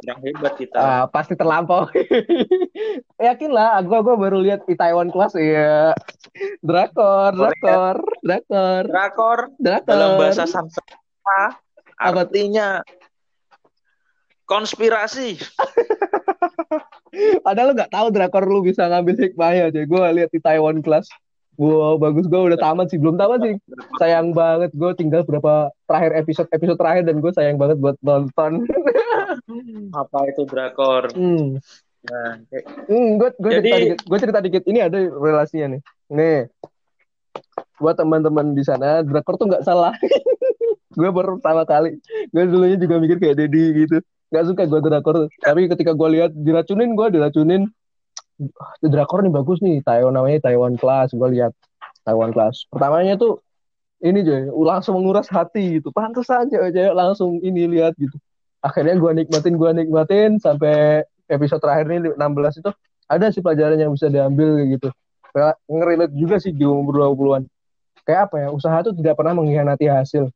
orang hebat kita. Uh, pasti terlampau. Yakin lah gua gua baru lihat di Taiwan Class ya drakor drakor drakor drakor drakor dalam bahasa Sanskerta artinya konspirasi. Padahal lu gak tahu drakor lu bisa ngambil hikmahnya aja. Gue lihat di Taiwan Class. Wow, bagus gue udah tamat sih. Belum tamat sih. Sayang banget gue tinggal berapa terakhir episode episode terakhir dan gue sayang banget buat nonton. Apa itu drakor? Hmm. Nah, hmm, gue gue cerita dikit. Gue cerita dikit. Ini ada relasinya nih. Nih, buat teman-teman di sana, drakor tuh nggak salah. gue baru pertama kali. Gue dulunya juga mikir kayak Dedi gitu. Nggak suka gue drakor tapi ketika gue lihat diracunin gue diracunin. Ah, drakor nih bagus nih. Taiwan namanya Taiwan Class. Gue lihat Taiwan Class. Pertamanya tuh ini aja langsung menguras hati gitu. Pantas aja aja langsung ini lihat gitu. Akhirnya gue nikmatin gue nikmatin. Sampai episode terakhir ini 16 itu ada sih pelajaran yang bisa diambil gitu ngerilet juga sih di umur 20-an kayak apa ya usaha tuh tidak pernah mengkhianati hasil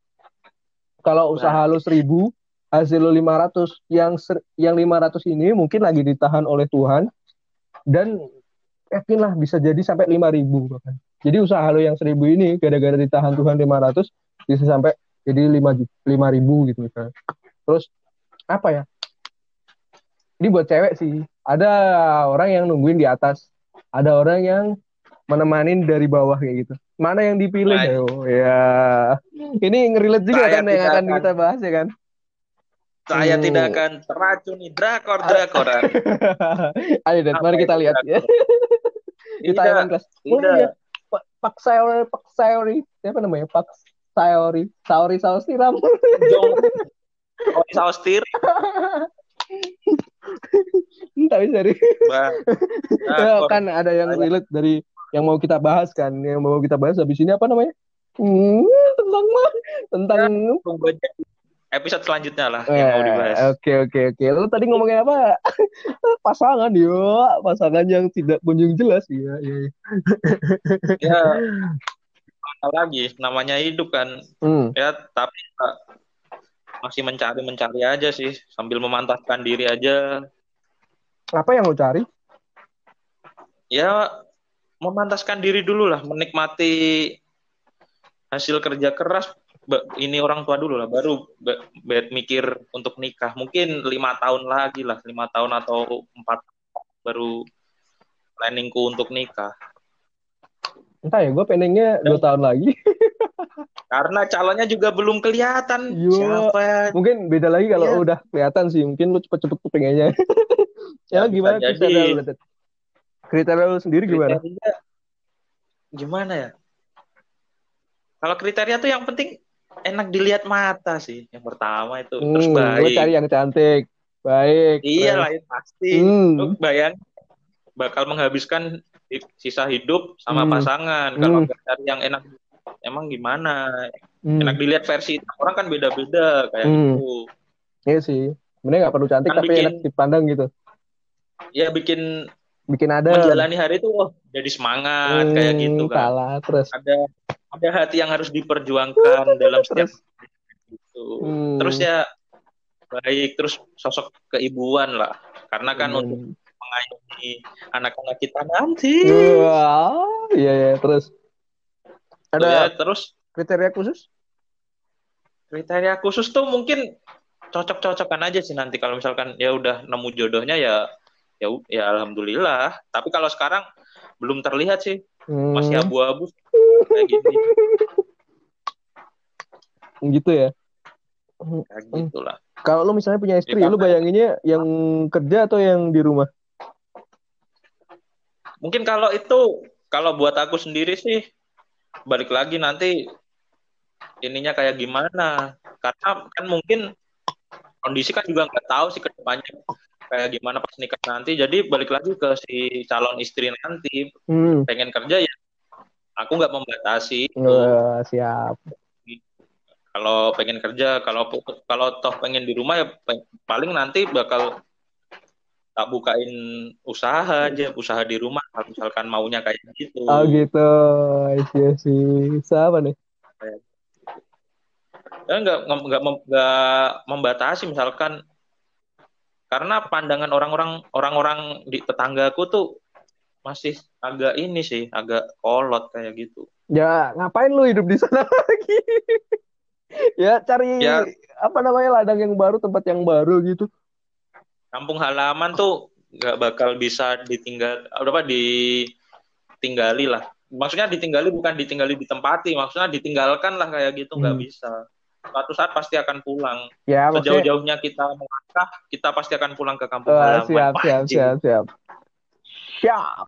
kalau usaha nah. lu seribu hasil lo 500 yang ser, yang 500 ini mungkin lagi ditahan oleh Tuhan dan yakinlah bisa jadi sampai 5000 bahkan. Jadi usaha lo yang 1000 ini gara-gara ditahan Tuhan 500 bisa sampai jadi 5 5000 gitu misalnya. Terus apa ya? Ini buat cewek sih. Ada orang yang nungguin di atas, ada orang yang menemanin dari bawah kayak gitu. Mana yang dipilih ya? Ya. Ini ngerilet juga Saya kan yang akan kita bahas ya kan? Saya hmm. tidak akan teracuni drakor drakoran. Ayo, Dan, mari kita lihat ya. Di Taiwan kelas. Oh iya. Pak Sayori, Pak Sayori, siapa namanya? Pak Sayori, Saori saus tiram. Oh, saus tir. Tapi dari ya, kan ada yang relate dari yang mau kita bahas kan, yang mau kita bahas habis ini apa namanya? Hmm, tentang mah tentang ya, episode selanjutnya lah yeah, yang mau dibahas. Oke okay, oke okay, oke. Okay. Lu tadi ngomongin apa? pasangan yo, pasangan yang tidak kunjung jelas ya. Ya. ya. lagi namanya hidup kan. Hmm. Ya tapi masih mencari mencari aja sih sambil memantapkan diri aja. Apa yang lo cari? Ya memantaskan diri dulu lah, menikmati hasil kerja keras ini orang tua dulu lah baru bed mikir untuk nikah. Mungkin lima tahun lagi lah lima tahun atau empat baru planningku untuk nikah. Entah ya gue planningnya dua tahun lagi. karena calonnya juga belum kelihatan. Yo, siapa? Mungkin beda lagi kalau ya. udah kelihatan sih mungkin lu cepet-cepet pengennya ya, ya gimana lu kriteria lu sendiri gimana gimana ya kalau kriteria tuh yang penting enak dilihat mata sih yang pertama itu hmm, terus baik gue cari yang cantik baik iya lah pasti hmm. lu bayang bakal menghabiskan sisa hidup sama hmm. pasangan kalau hmm. cari yang enak emang gimana Hmm. enak dilihat versi orang kan beda-beda kayak Hmm. gitu Iya sih. Sebenarnya nggak perlu cantik Kan tapi bikin- enak dipandang gitu. ya bikin Bikin ada. menjalani hari itu oh jadi semangat kayak gitu kan Salah terus. ada ada hati yang harus diperjuangkan dalam setiap Terus. itu Hmm. terus ya baik terus sosok keibuan lah karena kan Hmm. untuk mengayomi anak-anak kita nanti Wah, iya ya terus. Ada ya, terus kriteria khusus? kriteria khusus tuh mungkin cocok-cocokan aja sih nanti kalau misalkan ya udah nemu jodohnya ya ya ya alhamdulillah. Tapi kalau sekarang belum terlihat sih. Hmm, masih abu-abu. Kayak gini. Gitu ya. kayak gitulah. Kalau lu misalnya punya istri, Ya, lu bayanginnya yang kerja atau yang di rumah? mungkin kalau itu kalau buat aku sendiri sih balik lagi nanti ininya kayak gimana. Karena kan mungkin kondisi kan juga nggak tahu sih ke depannya kayak gimana pas nikah nanti jadi balik lagi ke si calon istri nanti Hmm. pengen kerja ya aku nggak membatasi itu. Wah, siap. kalau pengen kerja kalau kalau toh pengen di rumah ya paling nanti bakal tak bukain usaha aja usaha di rumah kalau misalkan maunya kayak gitu Oh gitu. Iya sih. Siapa nih? ya nggak nggak membatasi misalkan karena pandangan orang-orang orang-orang di tetanggaku tuh masih agak ini sih agak kolot kayak gitu Ya, ngapain lu hidup di sana lagi? ya, cari Ya. apa namanya ladang yang baru, tempat yang baru gitu. kampung halaman tuh nggak bakal bisa ditinggal apa ditinggali lah maksudnya ditinggali bukan ditinggali ditempati maksudnya ditinggalkan lah kayak gitu nggak Hmm. bisa suatu saat pasti akan pulang Ya, sejauh-jauhnya kita melangkah kita pasti akan pulang ke kampung Wah, halaman siap, siap, siap, siap. Siap.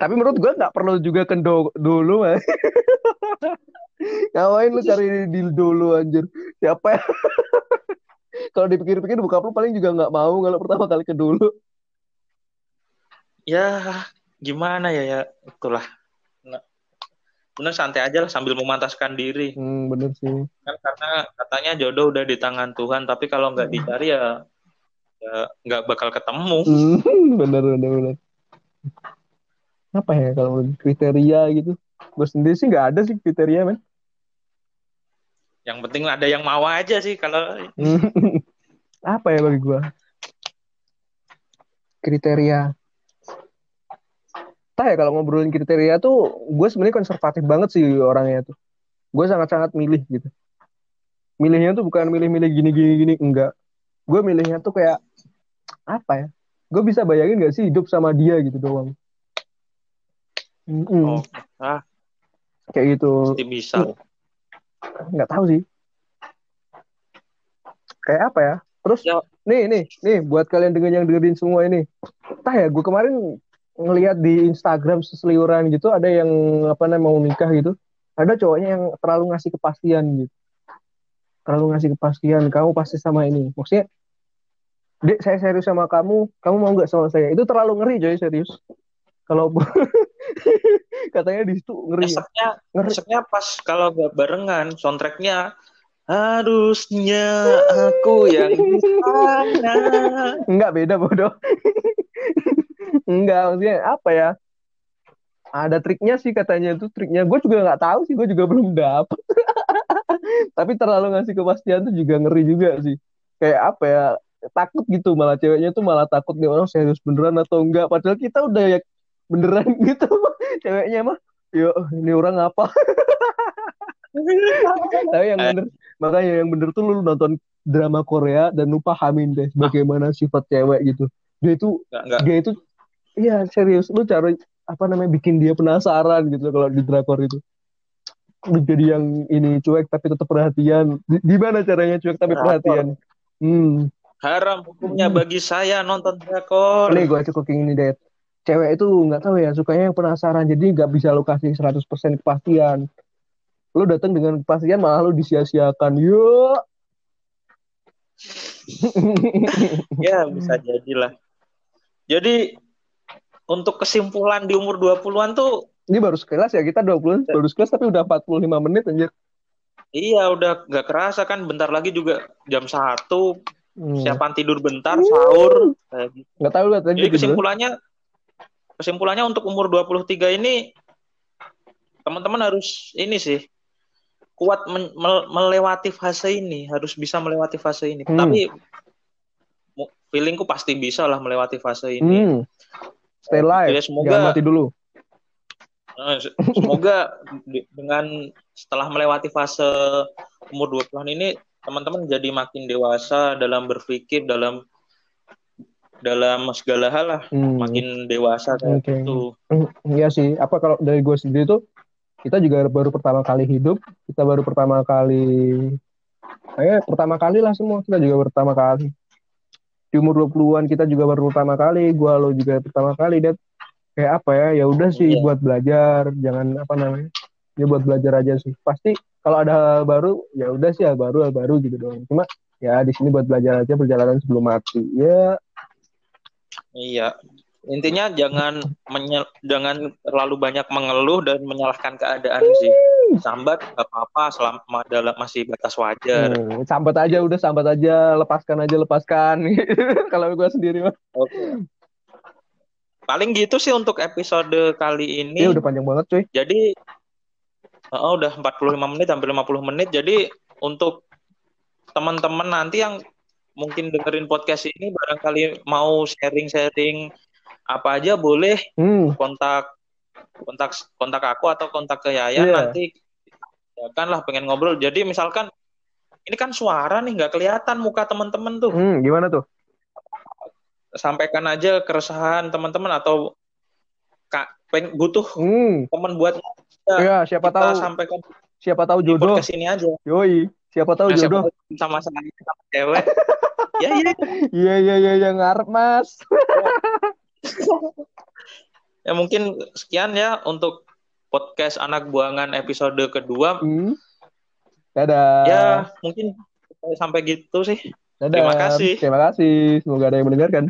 Tapi menurut gue nggak perlu juga ke do- dulu, man. Ngapain lu cari di dulu anjir? Siapa ya? Kalau dipikir-pikir buka lu paling juga nggak mau kalau pertama kali ke dulu. ya gimana ya ya itulah bener santai aja lah sambil memantaskan diri Hmm, bener sih. kan karena katanya jodoh udah di tangan Tuhan tapi kalau nggak dicari ya ya nggak bakal ketemu Hmm, bener, bener, bener. Apa ya kalau kriteria gitu? Gue sendiri sih nggak ada sih kriteria, men. yang penting ada yang mau aja sih kalau Apa ya bagi gue? Kriteria. Entah ya kalau ngobrolin kriteria tuh, gue sebenarnya konservatif banget sih orangnya tuh. Gue sangat-sangat milih gitu. Milihnya tuh bukan milih-milih gini-gini gini, enggak. Gue milihnya tuh kayak apa ya? Gue bisa bayangin gak sih hidup sama dia gitu doang. Mm-mm. oh, ah, Kayak gitu. bisa nggak tahu sih kayak apa ya terus Ya. nih nih nih buat kalian dengan yang dengerin semua ini entah ya gue kemarin ngelihat di Instagram seseliuran gitu ada yang apa namanya mau nikah gitu. Ada cowoknya yang terlalu ngasih kepastian gitu. Terlalu ngasih kepastian kamu pasti sama ini. Maksudnya dek saya serius sama kamu kamu mau nggak sama saya? Itu terlalu ngeri coy serius. Kalau katanya di situ ngeri. Eseknya, ngeri. eseknya pas kalau nggak barengan soundtracknya harusnya aku yang di sana Enggak beda bodoh. Enggak maksudnya apa ya? Ada triknya sih katanya itu triknya. Gue juga nggak tahu sih, gue juga belum dapet. Tapi terlalu ngasih kepastian tuh juga ngeri juga sih. Kayak apa ya? Takut gitu malah ceweknya tuh malah takut nih orang serius beneran atau enggak. Padahal kita udah ya beneran gitu. Ceweknya mah, yo ini orang apa? Tapi yang bener, makanya yang bener tuh lu nonton drama Korea dan lu pahamin deh bagaimana sifat cewek gitu. Dia itu dia itu iya serius lu cara apa namanya bikin dia penasaran gitu kalau di drakor itu. Jadi yang ini cuek tapi tetap perhatian. Di- Gimana caranya cuek tapi Drakor. perhatian? Hmm. haram hukumnya bagi saya nonton drakor Nih gue cukup ini deh. Cewek itu nggak tahu ya sukanya yang penasaran jadi nggak bisa lu kasih 100% kepastian. Lu datang dengan kepastian malah lu disia-siakan. Yuk. ya bisa jadilah jadi untuk kesimpulan di umur 20-an tuh Ini baru sekelas ya kita 20 baru sekelas tapi udah 45 menit anjir. Iya, udah nggak kerasa kan. Bentar lagi juga jam satu. Hmm. Siapaan tidur bentar, sahur. gitu. Nggak tahu aja Jadi kesimpulannya, kesimpulannya untuk umur 23 ini, teman-teman harus ini sih, kuat melewati fase ini, harus bisa melewati fase ini. Hmm. Tapi feelingku pasti bisa lah melewati fase ini. Hmm. Stay live. Ya, semoga- Jangan mati dulu. Eh, se- Semoga dengan setelah melewati fase umur 20-an ini teman-teman jadi makin dewasa dalam berpikir dalam dalam segala hal lah Hmm. makin dewasa kayak Oke. gitu. Hmm, Iya sih. Apa kalau dari gue sendiri tuh kita juga baru pertama kali hidup, kita baru pertama kali eh pertama kali lah semua kita juga pertama kali. Di umur 20-an kita juga baru pertama kali, gua lo juga pertama kali dan kayak apa ya? Ya udah sih Iya. buat belajar, jangan apa namanya? Ya buat belajar aja sih. Pasti kalau ada hal baru, ya udah sih hal baru, hal baru gitu doang. Cuma ya di sini buat belajar aja perjalanan sebelum mati. Ya, Iya. Intinya jangan menye- jangan terlalu banyak mengeluh dan menyalahkan keadaan sih. Sambat nggak apa-apa selama dalam masih batas wajar. hmm, sambat aja udah sambat aja, lepaskan aja lepaskan. kalau gua sendiri mah. Oke. Paling gitu sih untuk episode kali ini. Ya udah panjang banget cuy. Jadi oh, udah 45 menit hampir 50 menit. Jadi untuk teman-teman nanti yang mungkin dengerin podcast ini barangkali mau sharing-sharing apa aja boleh Hmm. kontak kontak kontak aku atau kontak ke Yayan Iya. nanti ya kan lah pengen ngobrol. Jadi misalkan ini kan suara nih nggak kelihatan muka teman-teman tuh. Hmm, gimana tuh? Sampaikan aja keresahan teman-teman atau kak peng butuh Hmm. teman buat Ya, siapa kita tahu sampaikan siapa tahu jodoh. podcast ini aja. Yoi, siapa tahu Nah, siapa jodoh. tahu sama sama sama cewek. ya iya. Iya iya iya iya ngarep, Mas. Ya mungkin sekian ya untuk podcast anak buangan episode kedua. Hmm. Dadah. Ya mungkin sampai gitu sih. Dadah. terima kasih. Terima kasih. Semoga ada yang mendengarkan.